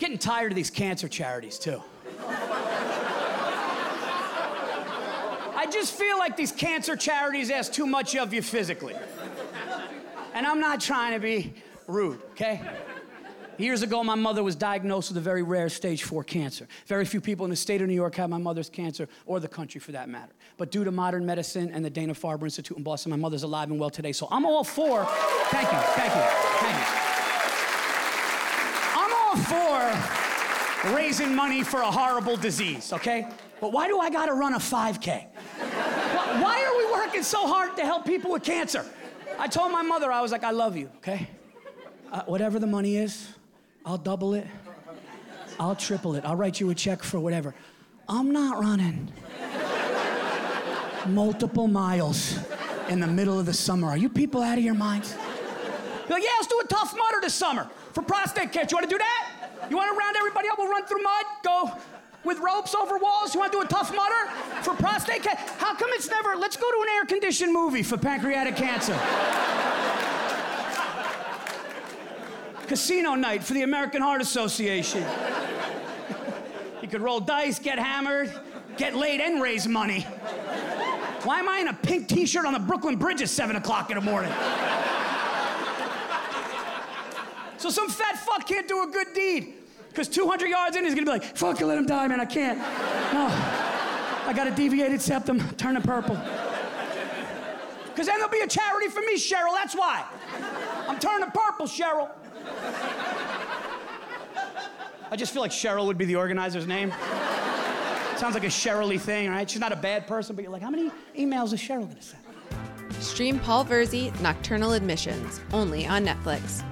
getting tired of these cancer charities, too. I just feel like these cancer charities ask too much of you physically. And I'm not trying to be rude, okay? Years ago, my mother was diagnosed with a very rare stage four cancer. Very few people in the state of New York have my mother's cancer, or the country for that matter. But due to modern medicine and the Dana Farber Institute in Boston, my mother's alive and well today. So I'm all for, thank you, thank you, thank you. For raising money for a horrible disease, okay? But why do I gotta run a 5K? Why, are we working so hard to help people with cancer? I told my mother, I was like, I love you, okay? Uh, whatever the money is, I'll double it. I'll triple it. I'll write you a check for whatever. I'm not running multiple miles in the middle of the summer. Are you people out of your minds? Like, yeah, let's do a tough mudder this summer for prostate cancer. You want to do that? You want to round everybody up? We'll run through mud, go with ropes over walls. You want to do a tough mudder for prostate cancer? How come it's never? Let's go to an air-conditioned movie for pancreatic cancer. Casino night for the American Heart Association. you could roll dice, get hammered, get laid, and raise money. Why am I in a pink t shirt on the Brooklyn Bridge at 7 o'clock in the morning? So some fat fuck can't do a good deed. Because 200 yards in, he's gonna be like, fuck it, let him die, man, I can't. No. I got a deviated septum, turning purple. Because then there'll be a charity for me, Cheryl, that's why. I'm turning purple, Cheryl. I just feel like Cheryl would be the organizer's name. Sounds like a Cheryl thing, right? She's not a bad person, but you're like, how many emails is Cheryl gonna send? Stream Paul Virzi Nocturnal Admissions only on Netflix.